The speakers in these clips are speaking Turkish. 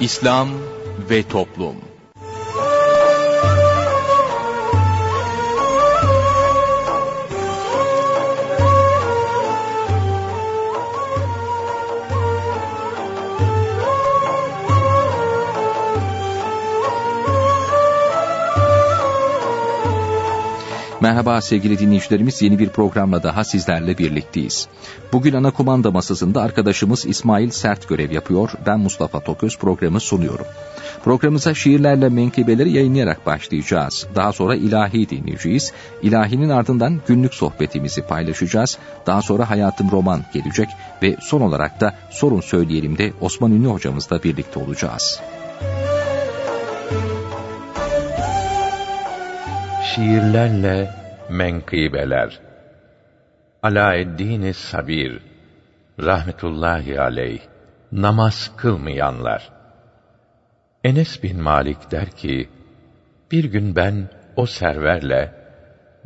İslam ve Toplum Merhaba sevgili dinleyicilerimiz yeni bir programla daha sizlerle birlikteyiz. Bugün ana kumanda masasında arkadaşımız İsmail Sert görev yapıyor. Ben Mustafa Toköz programı sunuyorum. Programımıza şiirlerle menkıbeleri yayınlayarak başlayacağız. Daha sonra ilahi dinleyeceğiz. İlahinin ardından günlük sohbetimizi paylaşacağız. Daha sonra Hayatım Roman gelecek ve son olarak da Sorun Söyleyelim de Osman Ünlü hocamızla birlikte olacağız. Şiirlerle menkıbeler. Alaeddin Sabir rahmetullahi aleyh namaz kılmayanlar. Enes bin Malik der ki bir gün ben o serverle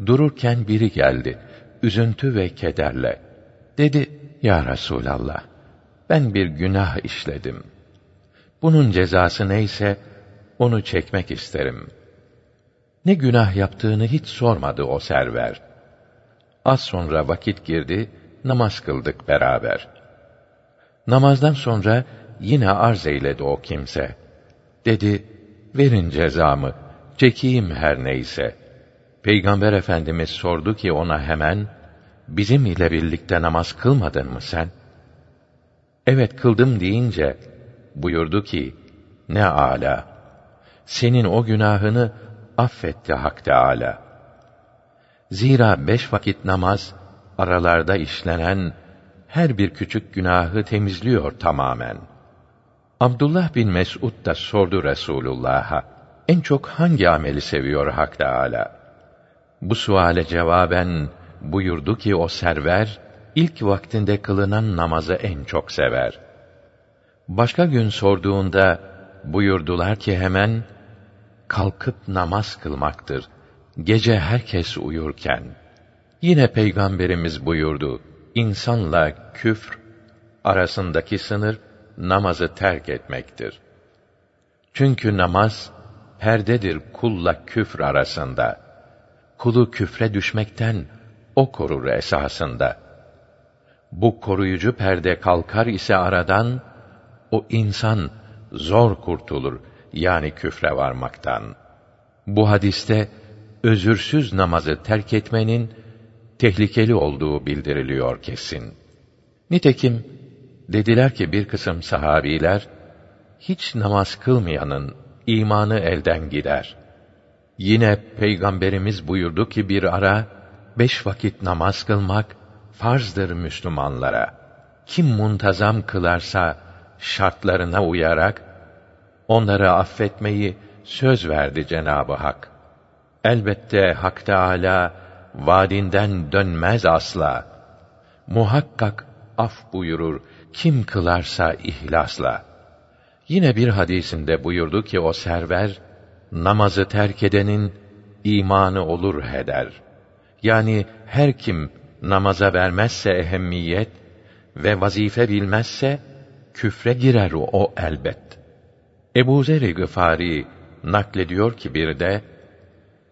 dururken biri geldi üzüntü ve kederle. Dedi ya Resulallah ben bir günah işledim. Bunun cezası neyse onu çekmek isterim ne günah yaptığını hiç sormadı o server Az sonra vakit girdi, namaz kıldık beraber. Namazdan sonra yine arz eyledi o kimse. Dedi, verin cezamı, çekeyim her neyse. Peygamber Efendimiz sordu ki ona hemen, bizim ile birlikte namaz kılmadın mı sen? Evet kıldım deyince, buyurdu ki, ne ala, senin o günahını affetti Hak Teâlâ. Zira beş vakit namaz, aralarda işlenen her bir küçük günahı temizliyor tamamen. Abdullah bin Mes'ud da sordu Resulullah'a, en çok hangi ameli seviyor Hak Teâlâ? Bu suale cevaben buyurdu ki o server, ilk vaktinde kılınan namazı en çok sever. Başka gün sorduğunda buyurdular ki hemen, kalkıp namaz kılmaktır gece herkes uyurken yine peygamberimiz buyurdu insanla küfr arasındaki sınır namazı terk etmektir. Çünkü namaz perdedir kulla küfr arasında. Kulu küfre düşmekten o korur esasında. Bu koruyucu perde kalkar ise aradan o insan zor kurtulur yani küfre varmaktan. Bu hadiste özürsüz namazı terk etmenin tehlikeli olduğu bildiriliyor kesin. Nitekim dediler ki bir kısım sahabiler hiç namaz kılmayanın imanı elden gider. Yine peygamberimiz buyurdu ki bir ara beş vakit namaz kılmak farzdır Müslümanlara. Kim muntazam kılarsa şartlarına uyarak onları affetmeyi söz verdi Cenabı Hak. Elbette Hak Teâlâ vaadinden dönmez asla. Muhakkak af buyurur kim kılarsa ihlasla. Yine bir hadisinde buyurdu ki o server namazı terk edenin imanı olur heder. Yani her kim namaza vermezse ehemmiyet ve vazife bilmezse küfre girer o elbet. Ebu Zer-i Gıfari naklediyor ki bir de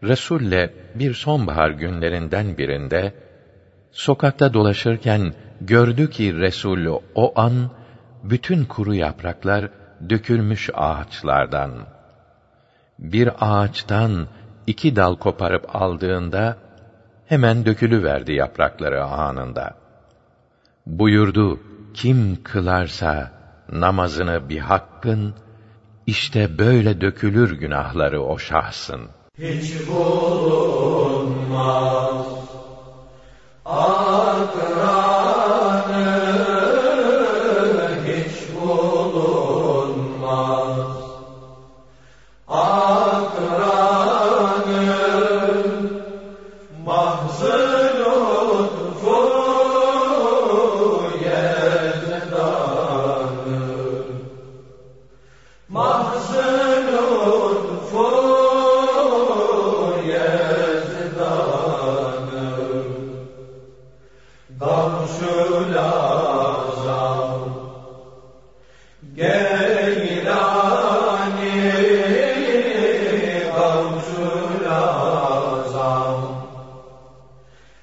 Resul'le bir sonbahar günlerinden birinde sokakta dolaşırken gördü ki Resul o an bütün kuru yapraklar dökülmüş ağaçlardan. Bir ağaçtan iki dal koparıp aldığında hemen dökülüverdi yaprakları anında. Buyurdu, kim kılarsa namazını bir hakkın, işte böyle dökülür günahları o şahsın.'' hiç bulunmaz. Akranı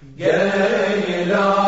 Gel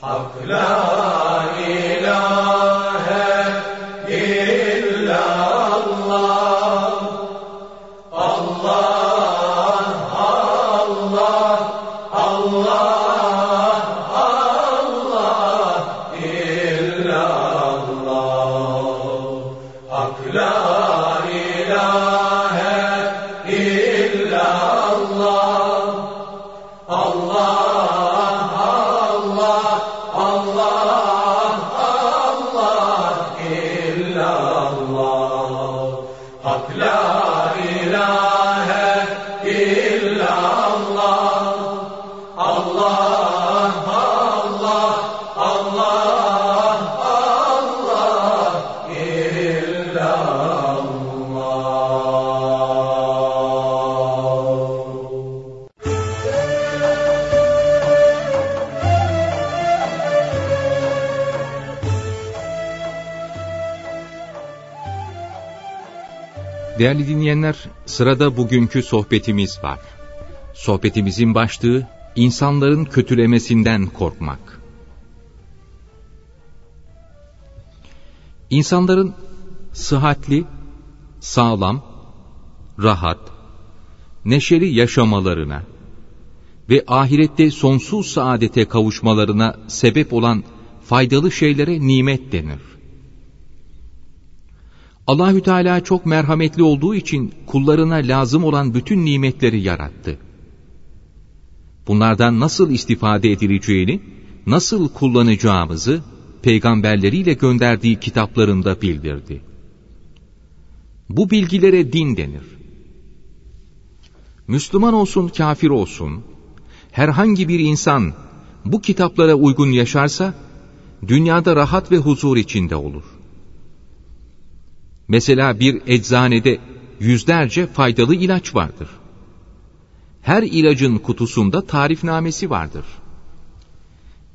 Hak la sırada bugünkü sohbetimiz var. Sohbetimizin başlığı, insanların kötülemesinden korkmak. İnsanların sıhhatli, sağlam, rahat, neşeli yaşamalarına ve ahirette sonsuz saadete kavuşmalarına sebep olan faydalı şeylere nimet denir. Allahü Teala çok merhametli olduğu için kullarına lazım olan bütün nimetleri yarattı. Bunlardan nasıl istifade edileceğini, nasıl kullanacağımızı peygamberleriyle gönderdiği kitaplarında bildirdi. Bu bilgilere din denir. Müslüman olsun, kafir olsun, herhangi bir insan bu kitaplara uygun yaşarsa, dünyada rahat ve huzur içinde olur. Mesela bir eczanede yüzlerce faydalı ilaç vardır. Her ilacın kutusunda tarifnamesi vardır.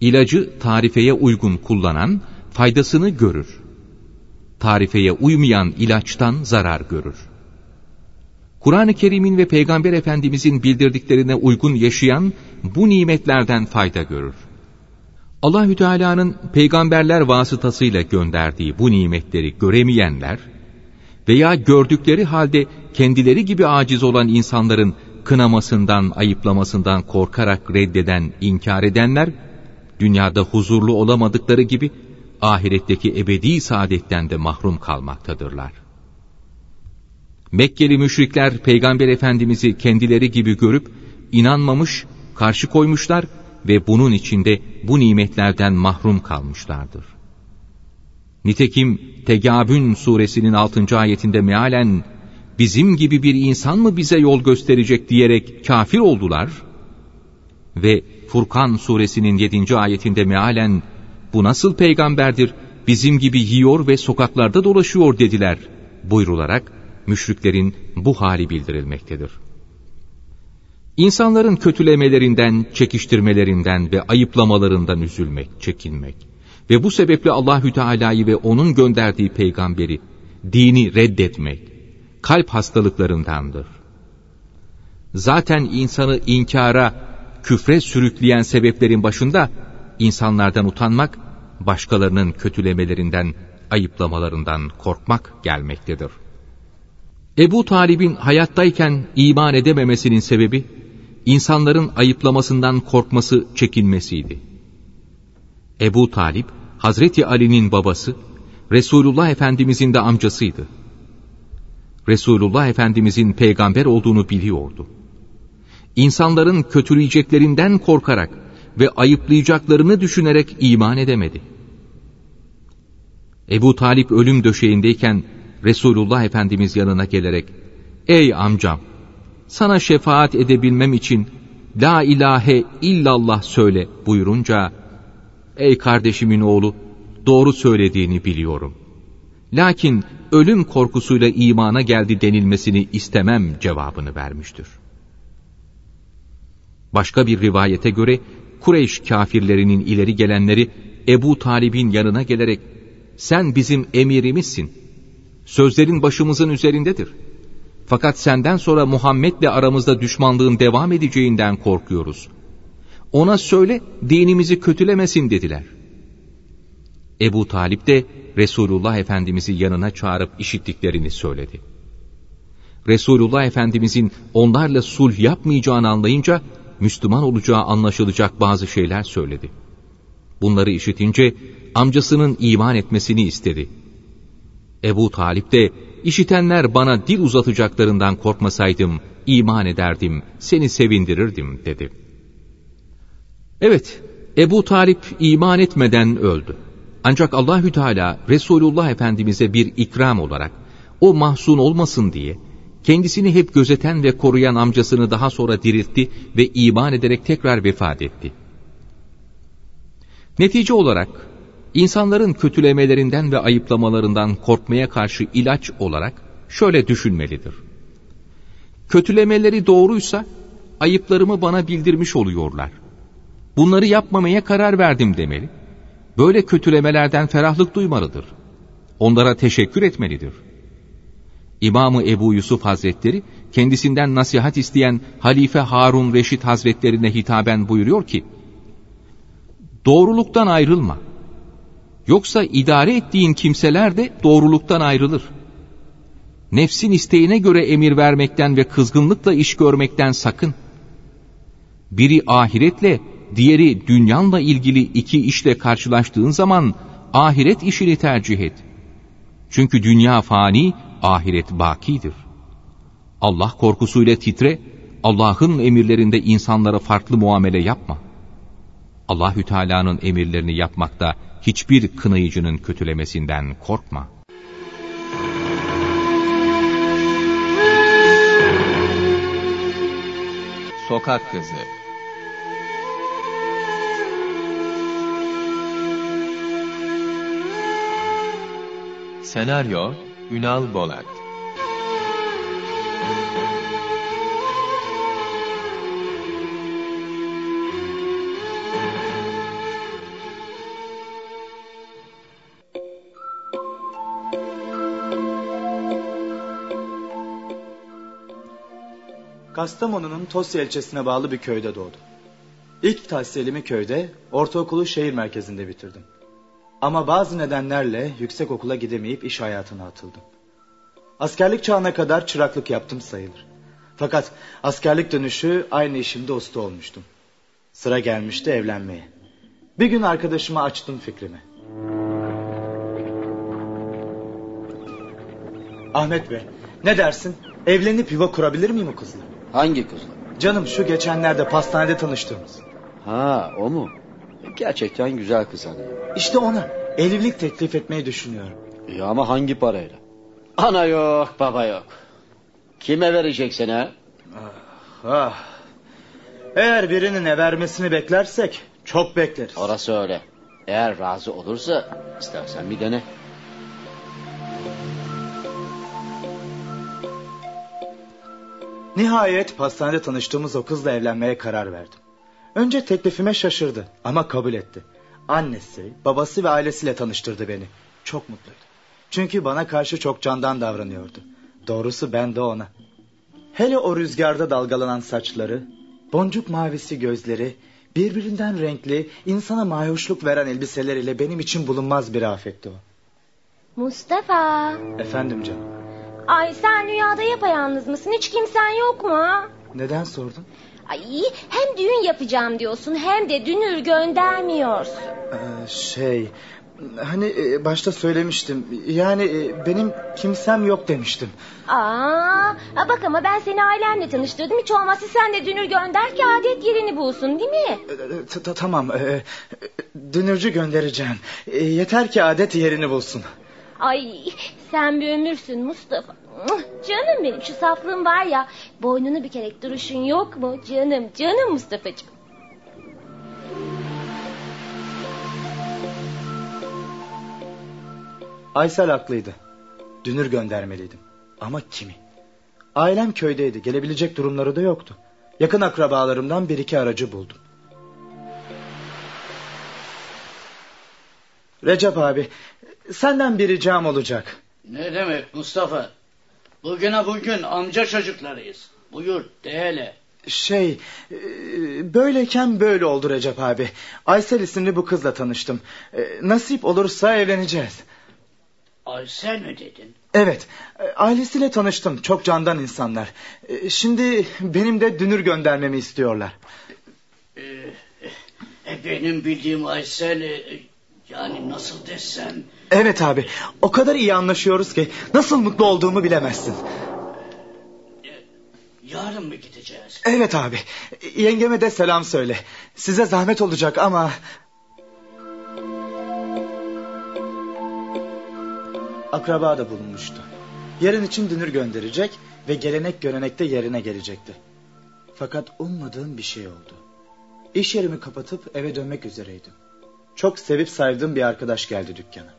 İlacı tarifeye uygun kullanan faydasını görür. Tarifeye uymayan ilaçtan zarar görür. Kur'an-ı Kerim'in ve Peygamber Efendimizin bildirdiklerine uygun yaşayan bu nimetlerden fayda görür. Allahü Teala'nın peygamberler vasıtasıyla gönderdiği bu nimetleri göremeyenler veya gördükleri halde kendileri gibi aciz olan insanların kınamasından, ayıplamasından korkarak reddeden, inkar edenler, dünyada huzurlu olamadıkları gibi, ahiretteki ebedi saadetten de mahrum kalmaktadırlar. Mekkeli müşrikler Peygamber Efendimiz'i kendileri gibi görüp inanmamış, karşı koymuşlar ve bunun içinde bu nimetlerden mahrum kalmışlardır. Nitekim Tegabün suresinin 6. ayetinde mealen bizim gibi bir insan mı bize yol gösterecek diyerek kafir oldular ve Furkan suresinin 7. ayetinde mealen bu nasıl peygamberdir bizim gibi yiyor ve sokaklarda dolaşıyor dediler buyrularak müşriklerin bu hali bildirilmektedir. İnsanların kötülemelerinden, çekiştirmelerinden ve ayıplamalarından üzülmek, çekinmek ve bu sebeple Allahü Teala'yı ve onun gönderdiği peygamberi, dini reddetmek kalp hastalıklarındandır. Zaten insanı inkara, küfre sürükleyen sebeplerin başında insanlardan utanmak, başkalarının kötülemelerinden, ayıplamalarından korkmak gelmektedir. Ebu Talib'in hayattayken iman edememesinin sebebi, insanların ayıplamasından korkması, çekinmesiydi. Ebu Talip, Hazreti Ali'nin babası, Resulullah Efendimizin de amcasıydı. Resulullah Efendimizin peygamber olduğunu biliyordu. İnsanların kötüleyeceklerinden korkarak ve ayıplayacaklarını düşünerek iman edemedi. Ebu Talip ölüm döşeğindeyken Resulullah Efendimiz yanına gelerek, Ey amcam, sana şefaat edebilmem için La ilahe illallah söyle buyurunca, Ey kardeşimin oğlu, doğru söylediğini biliyorum. Lakin ölüm korkusuyla imana geldi denilmesini istemem cevabını vermiştir. Başka bir rivayete göre Kureyş kafirlerinin ileri gelenleri Ebu Talib'in yanına gelerek sen bizim emirimizsin. Sözlerin başımızın üzerindedir. Fakat senden sonra Muhammed'le aramızda düşmanlığın devam edeceğinden korkuyoruz. Ona söyle dinimizi kötülemesin dediler. Ebu Talip de Resulullah Efendimiz'i yanına çağırıp işittiklerini söyledi. Resulullah Efendimizin onlarla sulh yapmayacağını anlayınca Müslüman olacağı anlaşılacak bazı şeyler söyledi. Bunları işitince amcasının iman etmesini istedi. Ebu Talip de işitenler bana dil uzatacaklarından korkmasaydım iman ederdim, seni sevindirirdim dedi. Evet, Ebu Talip iman etmeden öldü. Ancak Allahü Teala Resulullah Efendimize bir ikram olarak o mahzun olmasın diye kendisini hep gözeten ve koruyan amcasını daha sonra diriltti ve iman ederek tekrar vefat etti. Netice olarak insanların kötülemelerinden ve ayıplamalarından korkmaya karşı ilaç olarak şöyle düşünmelidir. Kötülemeleri doğruysa ayıplarımı bana bildirmiş oluyorlar. Bunları yapmamaya karar verdim demeli. Böyle kötülemelerden ferahlık duymalıdır. Onlara teşekkür etmelidir. İmamı Ebu Yusuf Hazretleri kendisinden nasihat isteyen Halife Harun Reşit Hazretlerine hitaben buyuruyor ki, Doğruluktan ayrılma. Yoksa idare ettiğin kimseler de doğruluktan ayrılır. Nefsin isteğine göre emir vermekten ve kızgınlıkla iş görmekten sakın. Biri ahiretle, diğeri dünyanla ilgili iki işle karşılaştığın zaman ahiret işini tercih et. Çünkü dünya fani, ahiret bakidir. Allah korkusuyla titre, Allah'ın emirlerinde insanlara farklı muamele yapma. Allahü Teala'nın emirlerini yapmakta hiçbir kınayıcının kötülemesinden korkma. Sokak Kızı Senaryo Ünal Bolat Kastamonu'nun Tosya ilçesine bağlı bir köyde doğdu. İlk tahsilimi köyde, ortaokulu şehir merkezinde bitirdim. Ama bazı nedenlerle yüksek okula gidemeyip iş hayatına atıldım. Askerlik çağına kadar çıraklık yaptım sayılır. Fakat askerlik dönüşü aynı işimde usta olmuştum. Sıra gelmişti evlenmeye. Bir gün arkadaşıma açtım fikrimi. Ahmet Bey, ne dersin? Evlenip yuva kurabilir miyim o kızla? Hangi kızla? Canım şu geçenlerde pastanede tanıştığımız. Ha o mu? Gerçekten güzel kız hanım. İşte ona evlilik teklif etmeyi düşünüyorum. İyi ama hangi parayla? Ana yok baba yok. Kime vereceksin ha? Ah. Eğer birinin vermesini beklersek çok bekleriz. Orası öyle. Eğer razı olursa istersen bir dene. Nihayet pastanede tanıştığımız o kızla evlenmeye karar verdim. Önce teklifime şaşırdı ama kabul etti. Annesi, babası ve ailesiyle tanıştırdı beni. Çok mutluydu. Çünkü bana karşı çok candan davranıyordu. Doğrusu ben de ona. Hele o rüzgarda dalgalanan saçları, boncuk mavisi gözleri, birbirinden renkli, insana mayhoşluk veren elbiseleriyle benim için bulunmaz bir afetti o. Mustafa. Efendim canım. Ay sen dünyada yapayalnız mısın? Hiç kimsen yok mu? Neden sordun? Ay hem düğün yapacağım diyorsun hem de dünür göndermiyorsun. Ee, şey... Hani e, başta söylemiştim. Yani e, benim kimsem yok demiştim. Aa, bak ama ben seni ailemle tanıştırdım. Hiç olmazsa sen de dünür gönder ki adet yerini bulsun değil mi? Ee, t- t- Tamam. e, Dünürcü göndereceğim. Yeter ki adet yerini bulsun. Ay sen bir ömürsün Mustafa. Canım benim şu saflığın var ya boynunu bükerek duruşun yok mu? Canım canım Mustafa'cığım. Aysel haklıydı. Dünür göndermeliydim. Ama kimi? Ailem köydeydi. Gelebilecek durumları da yoktu. Yakın akrabalarımdan bir iki aracı buldum. Recep abi, senden bir ricam olacak. Ne demek Mustafa? Bugüne bugün amca çocuklarıyız. Buyur de hele. Şey, e, böyleyken böyle oldu Recep abi. Aysel isimli bu kızla tanıştım. E, Nasip olursa evleneceğiz. Aysel mi dedin? Evet, e, ailesiyle tanıştım. Çok candan insanlar. Şimdi benim de dünür göndermemi istiyorlar. Ee, benim bildiğim Aysel yani nasıl desem Evet abi, o kadar iyi anlaşıyoruz ki nasıl mutlu olduğumu bilemezsin. yarın mı gideceğiz? Evet abi, yengeme de selam söyle. Size zahmet olacak ama... Akraba da bulunmuştu. Yarın için dünür gönderecek ve gelenek görenekte yerine gelecekti. Fakat ummadığım bir şey oldu. İş yerimi kapatıp eve dönmek üzereydim. Çok sevip saydığım bir arkadaş geldi dükkana.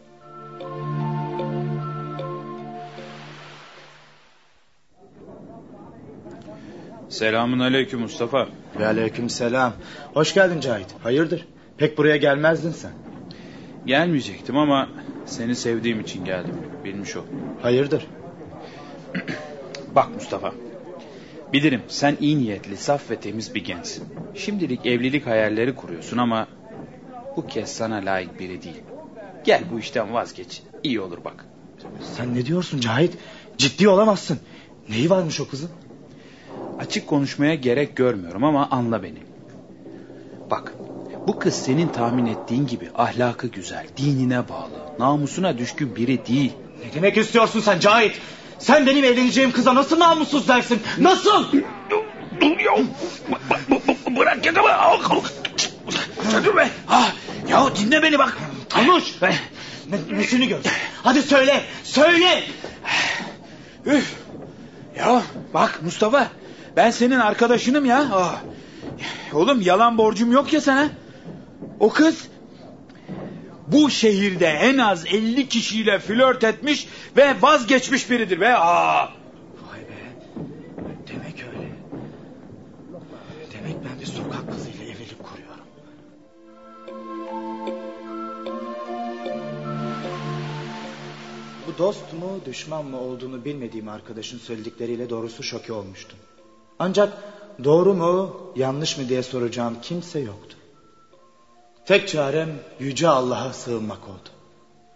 Selamun aleyküm Mustafa. Ve aleyküm selam. Hoş geldin Cahit. Hayırdır? Pek buraya gelmezdin sen. Gelmeyecektim ama seni sevdiğim için geldim. Bilmiş ol. Hayırdır? Bak Mustafa. Bilirim sen iyi niyetli, saf ve temiz bir gençsin. Şimdilik evlilik hayalleri kuruyorsun ama bu kez sana layık biri değil. Gel bu işten vazgeç. İyi olur bak. Sen ne diyorsun Cahit? Ciddi olamazsın. Neyi varmış o kızın? Açık konuşmaya gerek görmüyorum ama anla beni. Bak, bu kız senin tahmin ettiğin gibi ahlakı güzel, dinine bağlı, namusuna düşkün biri değil. Ne demek istiyorsun sen Cahit? Sen benim evleneceğim kıza nasıl namussuz dersin? Nasıl? Dur ya. Bırak yakamı. Dur be. Ha, ya dinle beni bak. Ne, nesini gör? Hadi söyle. Söyle. Üf. Ya bak Mustafa. Ben senin arkadaşınım ya. Ah. Oğlum yalan borcum yok ya sana. O kız bu şehirde en az 50 kişiyle flört etmiş ve vazgeçmiş biridir ve aa. Bu dost mu düşman mı olduğunu bilmediğim arkadaşın söyledikleriyle doğrusu şoke olmuştum. Ancak doğru mu yanlış mı diye soracağım kimse yoktu. Tek çarem yüce Allah'a sığınmak oldu.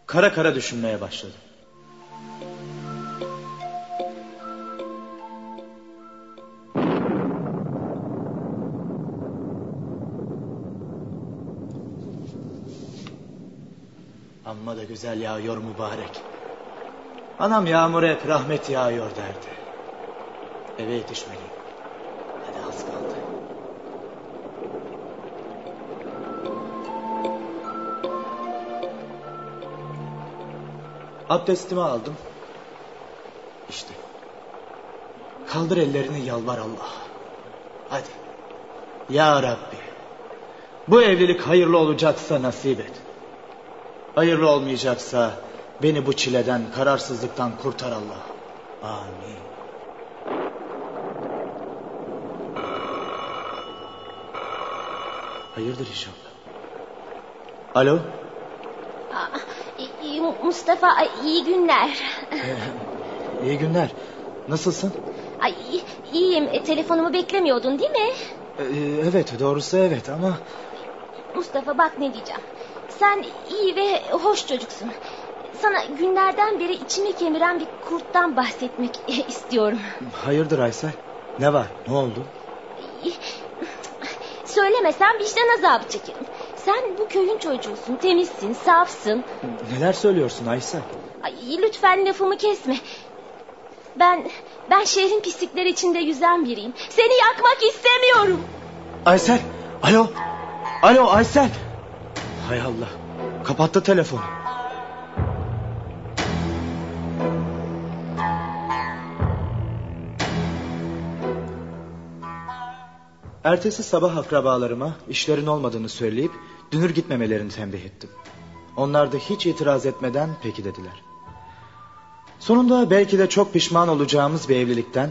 Kara kara düşünmeye başladım. Amma da güzel yağıyor mübarek. Anam yağmur hep rahmet yağıyor derdi. Eve yetişmeliyim. Hadi az kaldı. Abdestimi aldım. İşte. Kaldır ellerini yalvar Allah. Hadi. Ya Rabbi. Bu evlilik hayırlı olacaksa nasip et. Hayırlı olmayacaksa beni bu çileden, kararsızlıktan kurtar Allah. Amin. Hayırdır inşallah. Alo. Aa, Mustafa iyi günler. İyi günler. Nasılsın? Ay iyiyim. E, telefonumu beklemiyordun değil mi? Ee, evet doğrusu evet ama Mustafa bak ne diyeceğim. Sen iyi ve hoş çocuksun. Sana günlerden beri içimi kemiren bir kurttan bahsetmek istiyorum. hayırdır Aysel? Ne var? Ne oldu? Söylemesem vicdan azabı çekerim. Sen bu köyün çocuğusun, temizsin, safsın. Neler söylüyorsun Aysel? Ay, lütfen lafımı kesme. Ben ben şehrin pislikleri içinde yüzen biriyim. Seni yakmak istemiyorum. Aysel. Alo. Alo Aysel. Hay Allah. Kapattı telefonu. Ertesi sabah akrabalarıma işlerin olmadığını söyleyip dünür gitmemelerini tembih ettim. Onlar da hiç itiraz etmeden peki dediler. Sonunda belki de çok pişman olacağımız bir evlilikten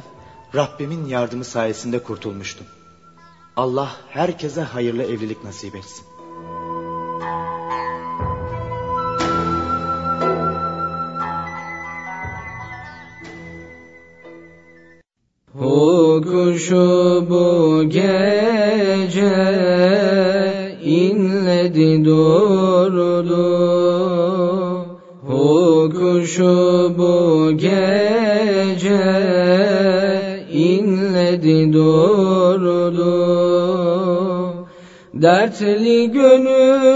Rabbimin yardımı sayesinde kurtulmuştum. Allah herkese hayırlı evlilik nasip etsin. O kuşu bu gece inledi durdu. O kuşu bu gece inledi durdu. Dertli gönülleri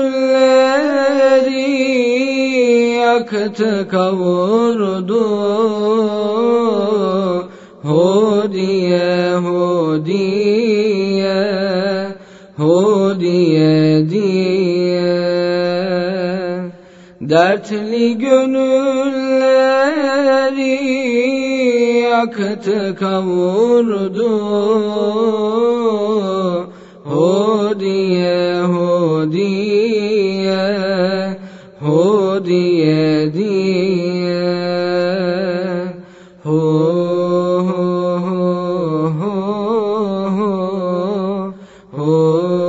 yaktı kavurdu. Hu diye hu diye. Dertli gönülleri yaktı kavurdu. Hu diye hu diye hu diye diye Oh.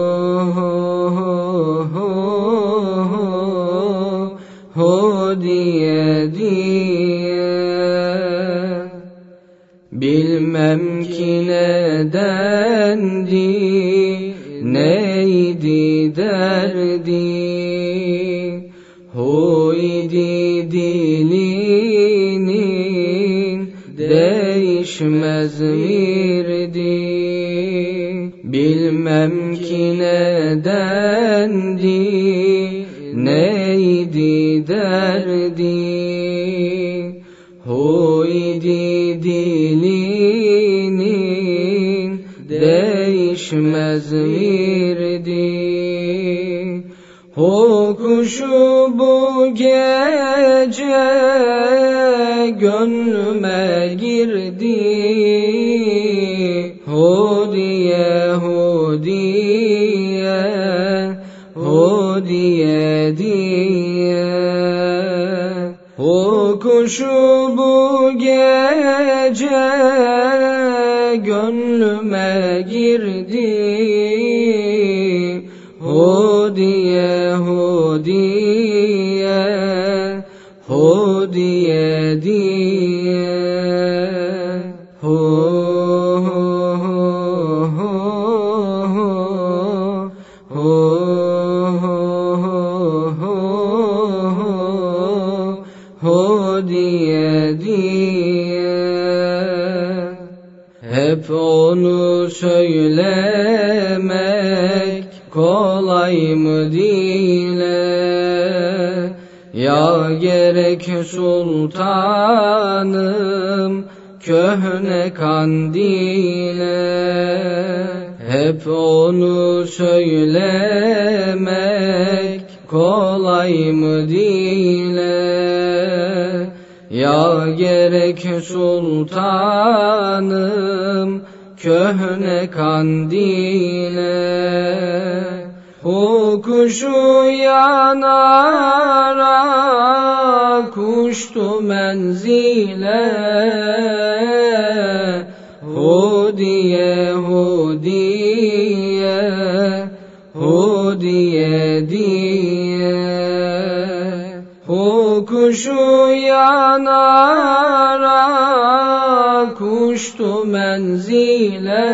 عشت منزلا.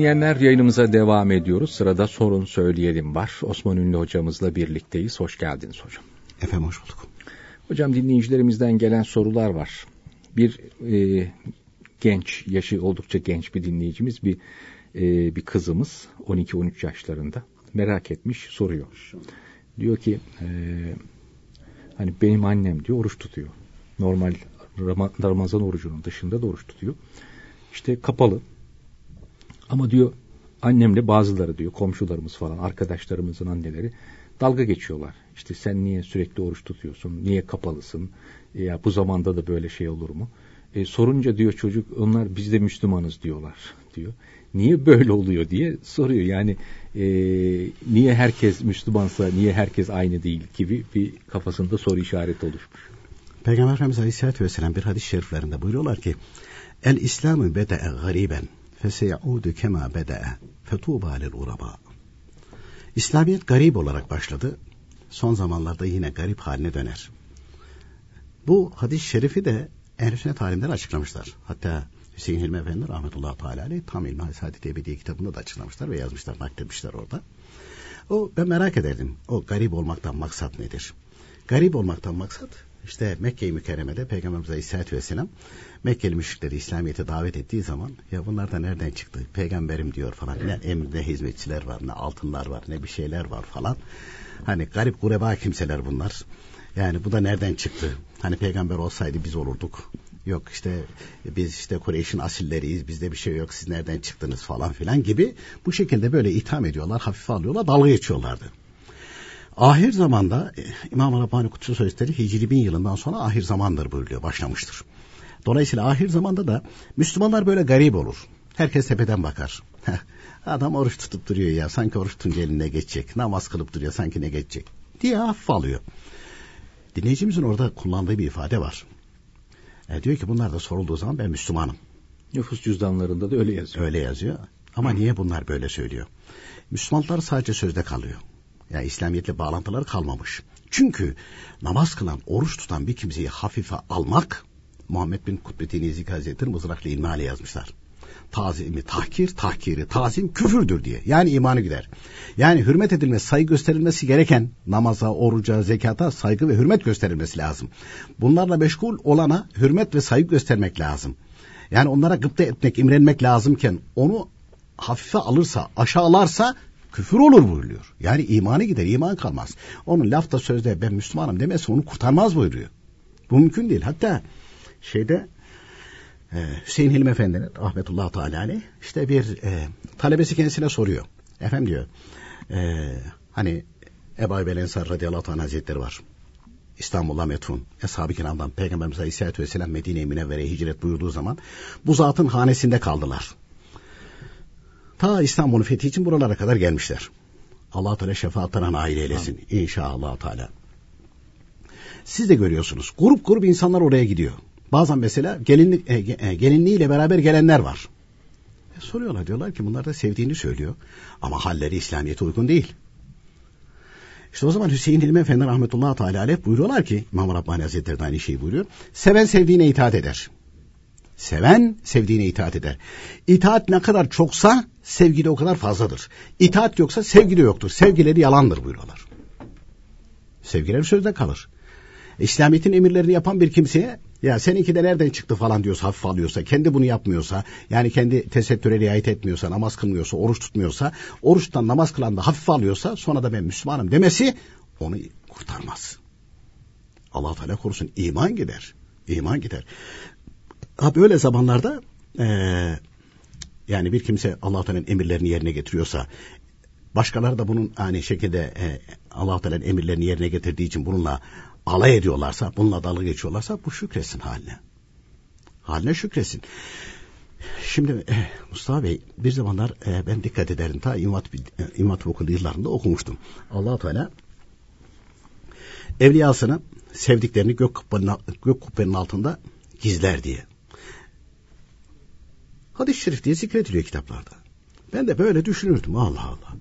Dinleyenler yayınımıza devam ediyoruz. Sırada sorun söyleyelim var. Osman Ünlü hocamızla birlikteyiz. Hoş geldiniz hocam. Efendim hoş bulduk. Hocam dinleyicilerimizden gelen sorular var. Bir e, genç, yaşı oldukça genç bir dinleyicimiz, bir e, bir kızımız 12-13 yaşlarında merak etmiş, soruyor. Diyor ki e, hani benim annem diyor oruç tutuyor. Normal Rama- Ramazan orucunun dışında da oruç tutuyor. İşte kapalı. Ama diyor annemle bazıları diyor komşularımız falan arkadaşlarımızın anneleri dalga geçiyorlar. İşte sen niye sürekli oruç tutuyorsun? Niye kapalısın? E, Ya bu zamanda da böyle şey olur mu? E, sorunca diyor çocuk onlar biz de Müslümanız diyorlar diyor. Niye böyle oluyor diye soruyor. Yani e, niye herkes Müslümansa niye herkes aynı değil gibi bir kafasında soru işareti oluşmuş. Peygamber Efendimiz Aleyhisselatü Vesselam bir hadis-i şeriflerinde buyuruyorlar ki El İslamı bede'e gariben feseyaudu kema bede'e fetuba lil uraba. İslamiyet garip olarak başladı. Son zamanlarda yine garip haline döner. Bu hadis-i şerifi de ehl sünnet alimleri açıklamışlar. Hatta Hüseyin Hilmi Efendi rahmetullahi teala aleyh tam İlmi Saadet Ebedi kitabında da açıklamışlar ve yazmışlar, nakletmişler orada. O ben merak ederdim. O garip olmaktan maksat nedir? Garip olmaktan maksat işte Mekke-i Mükerreme'de Peygamberimiz Aleyhisselatü Vesselam Mekkeli müşrikleri İslamiyet'e davet ettiği zaman ya bunlar da nereden çıktı? Peygamberim diyor falan. Ne emrinde hizmetçiler var, ne altınlar var, ne bir şeyler var falan. Hani garip kureba kimseler bunlar. Yani bu da nereden çıktı? Hani peygamber olsaydı biz olurduk. Yok işte biz işte Kureyş'in asilleriyiz bizde bir şey yok siz nereden çıktınız falan filan gibi bu şekilde böyle itham ediyorlar hafife alıyorlar dalga geçiyorlardı. Ahir zamanda e, İmam Rabbani Kutsu Sözleri Hicri bin yılından sonra ahir zamandır buyuruyor başlamıştır. Dolayısıyla ahir zamanda da Müslümanlar böyle garip olur. Herkes tepeden bakar. Adam oruç tutup duruyor ya sanki oruç tutunca eline geçecek. Namaz kılıp duruyor sanki ne geçecek diye hafif alıyor. Dinleyicimizin orada kullandığı bir ifade var. E, diyor ki bunlar da sorulduğu zaman ben Müslümanım. Nüfus cüzdanlarında da öyle yazıyor. Öyle yazıyor. Ama niye bunlar böyle söylüyor? Müslümanlar sadece sözde kalıyor. Yani İslamiyetle bağlantıları kalmamış. Çünkü namaz kılan, oruç tutan bir kimseyi hafife almak Muhammed bin Kutbettin İzik Hazretleri Mızraklı İlmihale yazmışlar. Tazimi tahkir, tahkiri tazim küfürdür diye. Yani imanı gider. Yani hürmet edilmesi, saygı gösterilmesi gereken namaza, oruca, zekata saygı ve hürmet gösterilmesi lazım. Bunlarla meşgul olana hürmet ve saygı göstermek lazım. Yani onlara gıpta etmek, imrenmek lazımken onu hafife alırsa, aşağılarsa küfür olur buyuruyor. Yani imanı gider, iman kalmaz. Onun lafta sözde ben Müslümanım demesi onu kurtarmaz buyuruyor. Bu mümkün değil. Hatta şeyde e, Hüseyin Hilmi Efendi'nin rahmetullah teala işte bir e, talebesi kendisine soruyor. Efendim diyor e, hani Ebu Ayyub Ensar radıyallahu anh hazretleri var. İstanbul'a metfun. Eshab-ı kiramdan Peygamberimiz Aleyhisselatü Vesselam Medine-i Münevvere'ye hicret buyurduğu zaman bu zatın hanesinde kaldılar. Ta İstanbul'un fethi için buralara kadar gelmişler. Allah Teala şefaatlerine nail eylesin. İnşallah Teala. Siz de görüyorsunuz. Grup grup insanlar oraya gidiyor. Bazen mesela gelinlik, e, e, gelinliğiyle beraber gelenler var. E, soruyorlar diyorlar ki bunlar da sevdiğini söylüyor. Ama halleri İslamiyet'e uygun değil. İşte o zaman Hüseyin Hilmi Efendi rahmetullahi teala aleyh buyuruyorlar ki İmam Rabbani Hazretleri de aynı şeyi buyuruyor. Seven sevdiğine itaat eder. Seven sevdiğine itaat eder. İtaat ne kadar çoksa sevgi de o kadar fazladır. İtaat yoksa sevgi de yoktur. Sevgileri yalandır buyuruyorlar. Sevgileri sözde kalır. İslamiyet'in emirlerini yapan bir kimseye ya seninki de nereden çıktı falan diyorsa hafif alıyorsa kendi bunu yapmıyorsa yani kendi tesettüre riayet etmiyorsa namaz kılmıyorsa oruç tutmuyorsa oruçtan namaz kılan da hafif alıyorsa sonra da ben Müslümanım demesi onu kurtarmaz. Allah Teala korusun iman gider. İman gider. Ha böyle zamanlarda ee, yani bir kimse Allah Teala'nın emirlerini yerine getiriyorsa başkaları da bunun aynı şekilde e, Allah Teala'nın emirlerini yerine getirdiği için bununla alay ediyorlarsa, bununla dalga geçiyorlarsa bu şükresin haline. Haline şükresin. Şimdi e, Mustafa Bey bir zamanlar e, ben dikkat ederim ta İmam Hatip Okulu yıllarında okumuştum. allah Teala evliyasını sevdiklerini gök kubbenin, gök kubbenin altında gizler diye. Hadis-i şerif diye zikrediliyor kitaplarda. Ben de böyle düşünürdüm Allah Allah.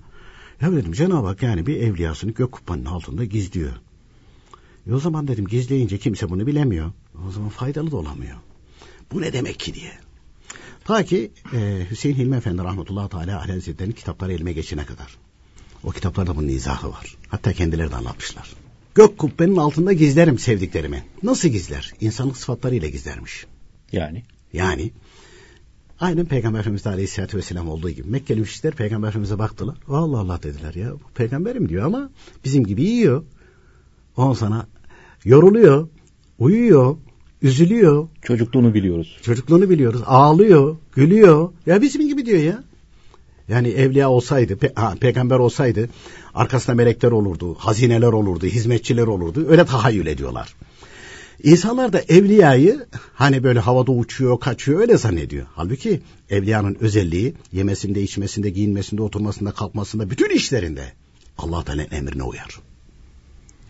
Ya dedim Cenab-ı Hak yani bir evliyasını gök kubbenin altında gizliyor. E o zaman dedim gizleyince kimse bunu bilemiyor. O zaman faydalı da olamıyor. Bu ne demek ki diye. Ta ki e, Hüseyin Hilmi Efendi rahmetullahi teala aleyhi hazretlerinin kitapları elime geçene kadar. O kitaplarda bunun izahı var. Hatta kendileri de anlatmışlar. Gök kubbenin altında gizlerim sevdiklerimi. Nasıl gizler? İnsanlık sıfatlarıyla gizlermiş. Yani? Yani aynen Peygamber Efendimiz Aleyhisselatü Vesselam olduğu gibi. Mekkeli müşrikler Peygamber Efendimiz'e baktılar. Allah Allah dediler ya bu peygamberim diyor ama bizim gibi yiyor. On sana yoruluyor, uyuyor, üzülüyor. Çocukluğunu biliyoruz. Çocukluğunu biliyoruz. Ağlıyor, gülüyor. Ya bizim gibi diyor ya. Yani evliya olsaydı, pe ha, peygamber olsaydı arkasında melekler olurdu, hazineler olurdu, hizmetçiler olurdu. Öyle tahayyül ediyorlar. İnsanlar da evliyayı hani böyle havada uçuyor, kaçıyor öyle zannediyor. Halbuki evliyanın özelliği yemesinde, içmesinde, giyinmesinde, oturmasında, kalkmasında, bütün işlerinde Allah Teala'nın emrine uyar.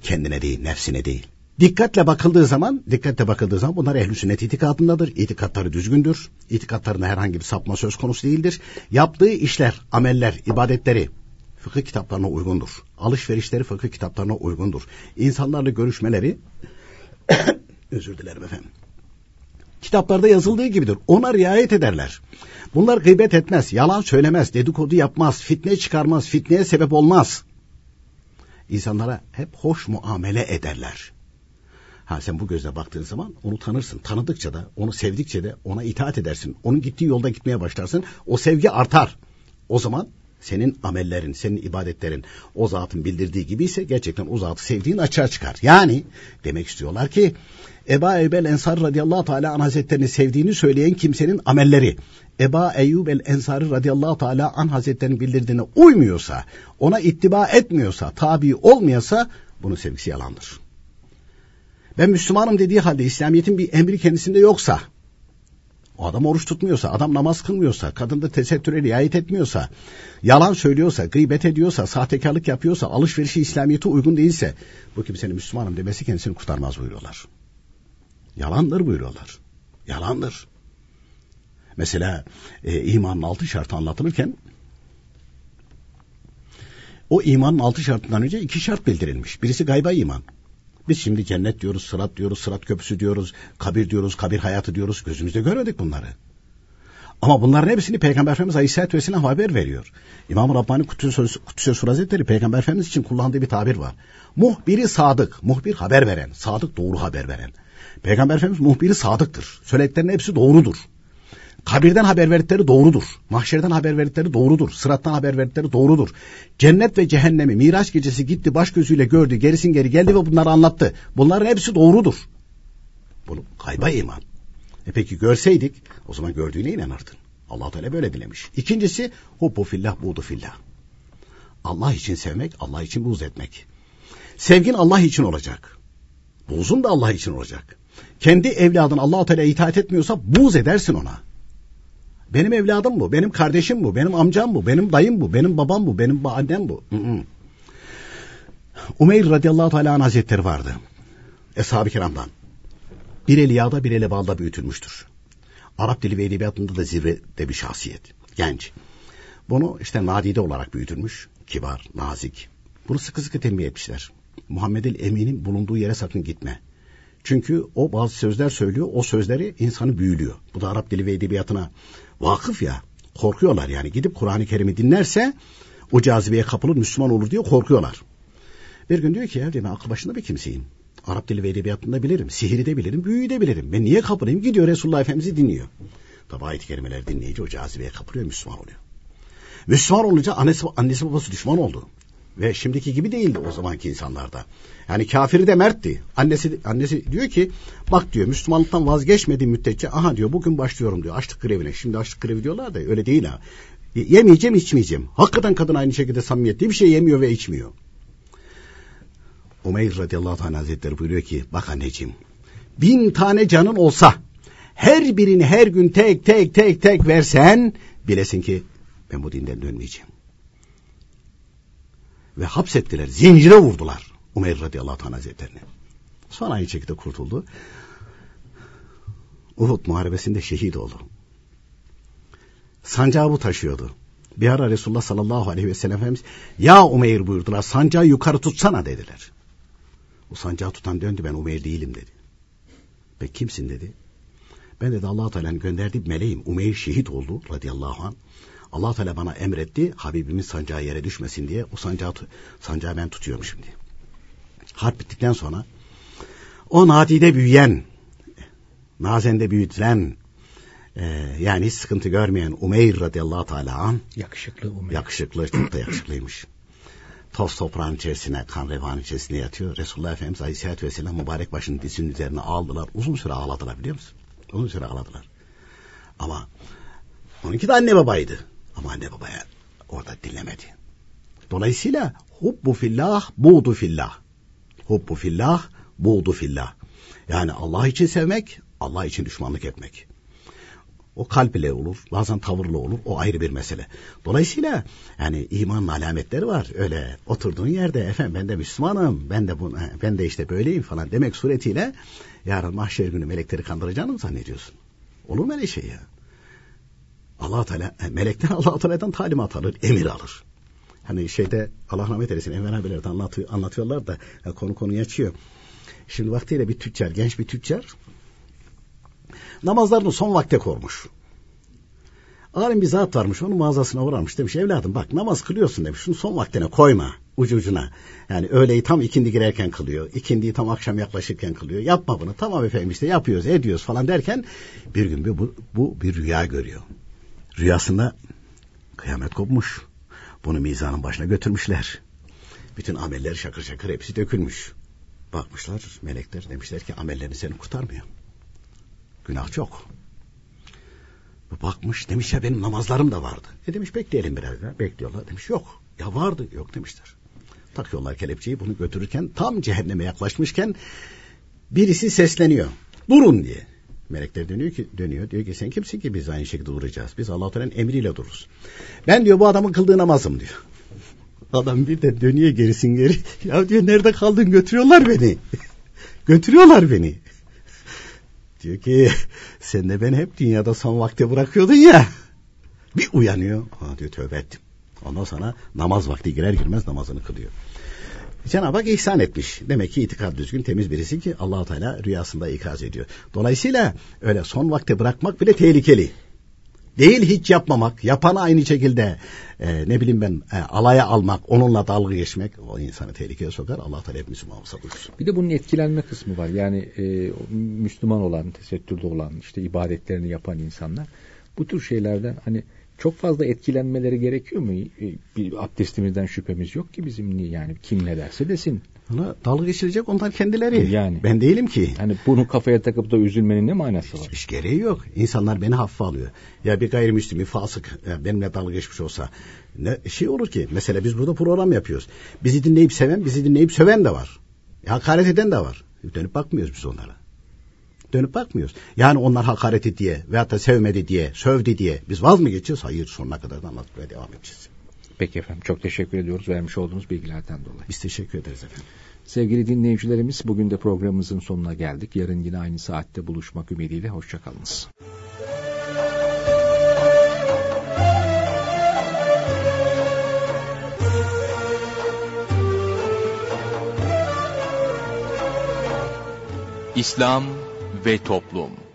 Kendine değil, nefsine değil. Dikkatle bakıldığı zaman, dikkatle bakıldığı zaman bunlar ehl-i sünnet itikadındadır. İtikatları düzgündür. İtikatlarında herhangi bir sapma söz konusu değildir. Yaptığı işler, ameller, ibadetleri fıkıh kitaplarına uygundur. Alışverişleri fıkıh kitaplarına uygundur. İnsanlarla görüşmeleri özür dilerim efendim. Kitaplarda yazıldığı gibidir. Ona riayet ederler. Bunlar gıybet etmez, yalan söylemez, dedikodu yapmaz, fitne çıkarmaz, fitneye sebep olmaz. İnsanlara hep hoş muamele ederler. Ha sen bu gözle baktığın zaman onu tanırsın. Tanıdıkça da, onu sevdikçe de ona itaat edersin. Onun gittiği yolda gitmeye başlarsın. O sevgi artar. O zaman senin amellerin, senin ibadetlerin o zatın bildirdiği gibi ise gerçekten o zatı sevdiğin açığa çıkar. Yani demek istiyorlar ki Eba Eyyub el Ensar radıyallahu teala an hazretlerini sevdiğini söyleyen kimsenin amelleri Eba Eyyub el Ensari radıyallahu teala an hazretlerinin bildirdiğine uymuyorsa, ona ittiba etmiyorsa, tabi olmuyorsa bunun sevgisi yalandır. Ben Müslümanım dediği halde İslamiyet'in bir emri kendisinde yoksa, o adam oruç tutmuyorsa, adam namaz kılmıyorsa, kadın da tesettüre riayet etmiyorsa, yalan söylüyorsa, gıybet ediyorsa, sahtekarlık yapıyorsa, alışverişi İslamiyet'e uygun değilse, bu kimsenin Müslümanım demesi kendisini kurtarmaz buyuruyorlar. Yalandır buyuruyorlar. Yalandır. Mesela e, imanın altı şartı anlatılırken o imanın altı şartından önce iki şart bildirilmiş. Birisi gayba iman. Biz şimdi cennet diyoruz, sırat diyoruz, sırat köprüsü diyoruz, kabir diyoruz, kabir hayatı diyoruz. Gözümüzde görmedik bunları. Ama bunların hepsini Peygamber Efendimiz Aleyhisselatü Vesselam haber veriyor. İmam-ı Rabbani Kutüs'e Sur Hazretleri Peygamber Efendimiz için kullandığı bir tabir var. Muhbiri sadık, muhbir haber veren, sadık doğru haber veren. Peygamber Efendimiz muhbiri sadıktır. Söylediklerinin hepsi doğrudur. Kabirden haber verdikleri doğrudur. Mahşerden haber verdikleri doğrudur. Sırattan haber verdikleri doğrudur. Cennet ve cehennemi Miraç gecesi gitti baş gözüyle gördü. Gerisin geri geldi ve bunları anlattı. Bunların hepsi doğrudur. Bunu kayba iman. E peki görseydik o zaman gördüğüne inanırdın. allah Teala böyle dilemiş. İkincisi hubbu fillah buğdu fillah. Allah için sevmek, Allah için buğz etmek. Sevgin Allah için olacak. Buğzun da Allah için olacak. Kendi evladın Allah-u Teala itaat etmiyorsa buğz edersin ona. Benim evladım bu, benim kardeşim bu, benim amcam bu, benim dayım bu, benim babam bu, benim annem bu. Hı hı. Umeyr radıyallahu teala hazretleri vardı. Eshab-ı kiramdan. Bir eli yağda bir eli balda büyütülmüştür. Arap dili ve edebiyatında da zirvede bir şahsiyet. Genç. Bunu işte nadide olarak büyütülmüş. Kibar, nazik. Bunu sıkı sıkı tembih etmişler. Muhammed el Emin'in bulunduğu yere sakın gitme. Çünkü o bazı sözler söylüyor. O sözleri insanı büyülüyor. Bu da Arap dili ve edebiyatına vakıf ya. Korkuyorlar yani. Gidip Kur'an-ı Kerim'i dinlerse o cazibeye kapılır Müslüman olur diye korkuyorlar. Bir gün diyor ki ya diyor, ben aklı başında bir kimseyim. Arap dili ve edebiyatında bilirim. Sihiri de bilirim, büyüyü de bilirim. Ben niye kapılayım? Gidiyor Resulullah Efendimiz'i dinliyor. Tabi ayet-i kerimeler dinleyince o cazibeye kapılıyor, Müslüman oluyor. Müslüman olunca annesi, annesi babası düşman oldu. Ve şimdiki gibi değildi o zamanki insanlarda. Yani kafiri de mertti. Annesi annesi diyor ki bak diyor Müslümanlıktan vazgeçmediğim müddetçe aha diyor bugün başlıyorum diyor açlık grevine. Şimdi açlık grevi diyorlar da öyle değil ha. Yemeyeceğim içmeyeceğim. Hakikaten kadın aynı şekilde samimiyetli bir şey yemiyor ve içmiyor. Umeyr radıyallahu anh hazretleri buyuruyor ki bak anneciğim bin tane canın olsa her birini her gün tek tek tek tek versen bilesin ki ben bu dinden dönmeyeceğim. Ve hapsettiler, zincire vurdular Umeyr radıyallahu anh hazretlerini. Sonra aynı şekilde kurtuldu. Uhud muharebesinde şehit oldu. Sancağı bu taşıyordu. Bir ara Resulullah sallallahu aleyhi ve sellem Efendimiz ya Umeyr buyurdular sancağı yukarı tutsana dediler. O sancağı tutan döndü ben Umeyr değilim dedi. Ben kimsin dedi. Ben dedi allah Teala'nın gönderdiği meleğim. Umeyr şehit oldu radıyallahu anh. Allah Teala bana emretti Habibimin sancağı yere düşmesin diye o sancağı, sancağı ben tutuyorum şimdi. Harp bittikten sonra o nadide büyüyen, nazende büyütülen, e, yani hiç sıkıntı görmeyen Umeyr radıyallahu teala an. Yakışıklı Umeyr. Yakışıklı, çok da yakışıklıymış. Toz toprağın içerisine, kan revanın içerisine yatıyor. Resulullah Efendimiz Aleyhisselatü Vesselam mübarek başını dizinin üzerine aldılar. Uzun süre ağladılar biliyor musun? Uzun süre ağladılar. Ama onunki de anne babaydı. Ama anne babaya orada dinlemedi. Dolayısıyla hubbu fillah, buğdu fillah. Hubbu fillah, buğdu fillah. Yani Allah için sevmek, Allah için düşmanlık etmek. O kalp ile olur, bazen tavırla olur. O ayrı bir mesele. Dolayısıyla yani imanın alametleri var. Öyle oturduğun yerde efendim ben de Müslümanım, ben de bu, ben de işte böyleyim falan demek suretiyle yarın mahşer günü melekleri kandıracağını mı zannediyorsun? Olur mu öyle şey ya? Allah Teala melekler Allah Teala'dan talimat alır, emir alır. Hani şeyde Allah rahmet eylesin Enver abiler anlatıyor, anlatıyorlar da yani konu konuyu açıyor. Şimdi vaktiyle bir tüccar, genç bir tüccar namazlarını son vakte kormuş. Alim bir zat varmış onun mağazasına uğramış demiş evladım bak namaz kılıyorsun demiş şunu son vaktine koyma ucu ucuna. Yani öğleyi tam ikindi girerken kılıyor ikindiyi tam akşam yaklaşırken kılıyor yapma bunu tamam efendim işte yapıyoruz ediyoruz falan derken bir gün bir, bu, bu bir rüya görüyor. Rüyasında kıyamet kopmuş bunu mizanın başına götürmüşler. Bütün ameller şakır şakır hepsi dökülmüş. Bakmışlar melekler demişler ki amellerini seni kurtarmıyor. Günah çok. Bakmış demiş ya benim namazlarım da vardı. E demiş bekleyelim biraz daha. Bekliyorlar demiş yok. Ya vardı yok demişler. Takıyorlar kelepçeyi bunu götürürken tam cehenneme yaklaşmışken birisi sesleniyor. Durun diye. Melekler dönüyor ki dönüyor diyor ki sen kimsin ki biz aynı şekilde duracağız. Biz Allah Teala'nın emriyle dururuz. Ben diyor bu adamın kıldığı namazım diyor. Adam bir de dönüyor gerisin geri. Ya diyor nerede kaldın götürüyorlar beni. götürüyorlar beni. Diyor ki sen de beni hep dünyada son vakte bırakıyordun ya. Bir uyanıyor. Ha diyor tövbe ettim. Ondan sonra namaz vakti girer girmez namazını kılıyor. Cenab-ı Hak ihsan etmiş. Demek ki itikad düzgün temiz birisi ki allah Teala rüyasında ikaz ediyor. Dolayısıyla öyle son vakte bırakmak bile tehlikeli. Değil hiç yapmamak, yapanı aynı şekilde e, ne bileyim ben e, alaya almak, onunla dalga geçmek o insanı tehlikeye sokar. Allah Teala hepimizi muhafaza buyursun. Bir de bunun etkilenme kısmı var. Yani e, Müslüman olan, tesettürde olan, işte ibadetlerini yapan insanlar bu tür şeylerden hani çok fazla etkilenmeleri gerekiyor mu? Bir abdestimizden şüphemiz yok ki bizim yani kim ne derse desin. Ona dalga geçirecek onlar kendileri. Yani. Ben değilim ki. Hani bunu kafaya takıp da üzülmenin ne manası var? Hiç, hiç gereği yok. İnsanlar beni hafife alıyor. Ya bir gayrimüslim, bir fasık benimle dalga geçmiş olsa ne şey olur ki? Mesela biz burada program yapıyoruz. Bizi dinleyip seven, bizi dinleyip söven de var. Ya hakaret eden de var. Dönüp bakmıyoruz biz onlara. Dönüp bakmıyoruz. Yani onlar hakaret etti diye veyahut da sevmedi diye, sövdü diye biz vaz mı geçeceğiz? Hayır sonuna kadar da anlatmaya devam edeceğiz. Peki efendim çok teşekkür ediyoruz vermiş olduğunuz bilgilerden dolayı. Biz teşekkür ederiz efendim. Sevgili dinleyicilerimiz bugün de programımızın sonuna geldik. Yarın yine aynı saatte buluşmak ümidiyle hoşçakalınız. İslam ve Toplum